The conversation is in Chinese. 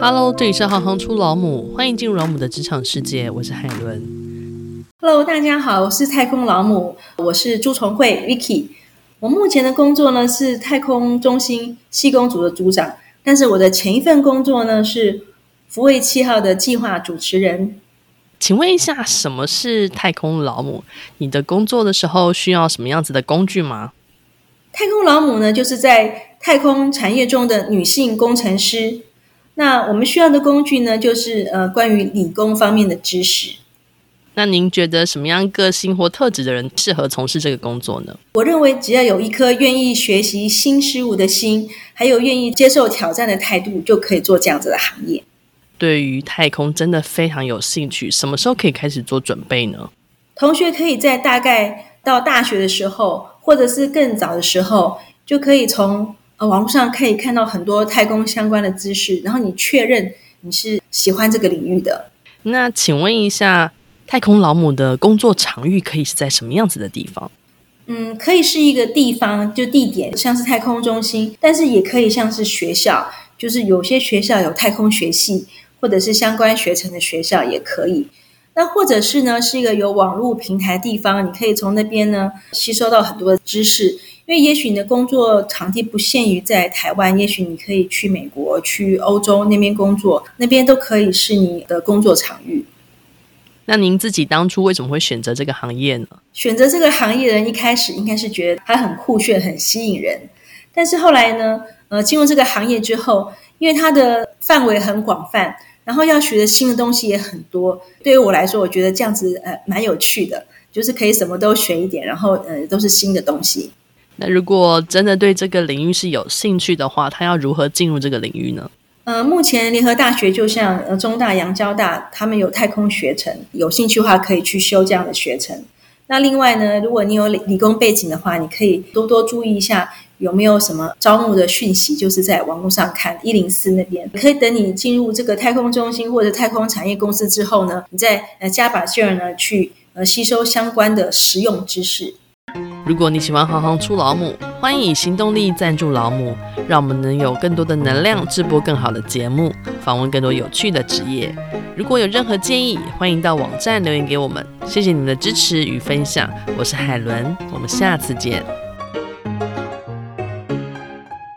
Hello，这里是行行出老母，欢迎进入老母的职场世界，我是海伦。Hello，大家好，我是太空老母，我是朱重慧 Vicky。我目前的工作呢是太空中心系工组的组长，但是我的前一份工作呢是福卫七号的计划主持人。请问一下，什么是太空老母？你的工作的时候需要什么样子的工具吗？太空老母呢，就是在太空产业中的女性工程师。那我们需要的工具呢，就是呃，关于理工方面的知识。那您觉得什么样个性或特质的人适合从事这个工作呢？我认为只要有一颗愿意学习新事物的心，还有愿意接受挑战的态度，就可以做这样子的行业。对于太空真的非常有兴趣，什么时候可以开始做准备呢？同学可以在大概到大学的时候，或者是更早的时候，就可以从。呃，网络上可以看到很多太空相关的知识，然后你确认你是喜欢这个领域的。那请问一下，太空老母的工作场域可以是在什么样子的地方？嗯，可以是一个地方，就地点，像是太空中心，但是也可以像是学校，就是有些学校有太空学系，或者是相关学程的学校也可以。那或者是呢，是一个有网络平台的地方，你可以从那边呢吸收到很多的知识。因为也许你的工作场地不限于在台湾，也许你可以去美国、去欧洲那边工作，那边都可以是你的工作场域。那您自己当初为什么会选择这个行业呢？选择这个行业的人一开始应该是觉得它很酷炫、很吸引人，但是后来呢，呃，进入这个行业之后，因为它的范围很广泛，然后要学的新的东西也很多。对于我来说，我觉得这样子呃蛮有趣的，就是可以什么都学一点，然后呃都是新的东西。那如果真的对这个领域是有兴趣的话，他要如何进入这个领域呢？呃，目前联合大学就像呃中大、洋交大，他们有太空学程，有兴趣的话可以去修这样的学程。那另外呢，如果你有理理工背景的话，你可以多多注意一下有没有什么招募的讯息，就是在网络上看一零四那边，可以等你进入这个太空中心或者太空产业公司之后呢，你再呃加把劲儿呢去呃吸收相关的实用知识。如果你喜欢行行出老母，欢迎以行动力赞助老母，让我们能有更多的能量制播更好的节目，访问更多有趣的职业。如果有任何建议，欢迎到网站留言给我们。谢谢你们的支持与分享，我是海伦，我们下次见。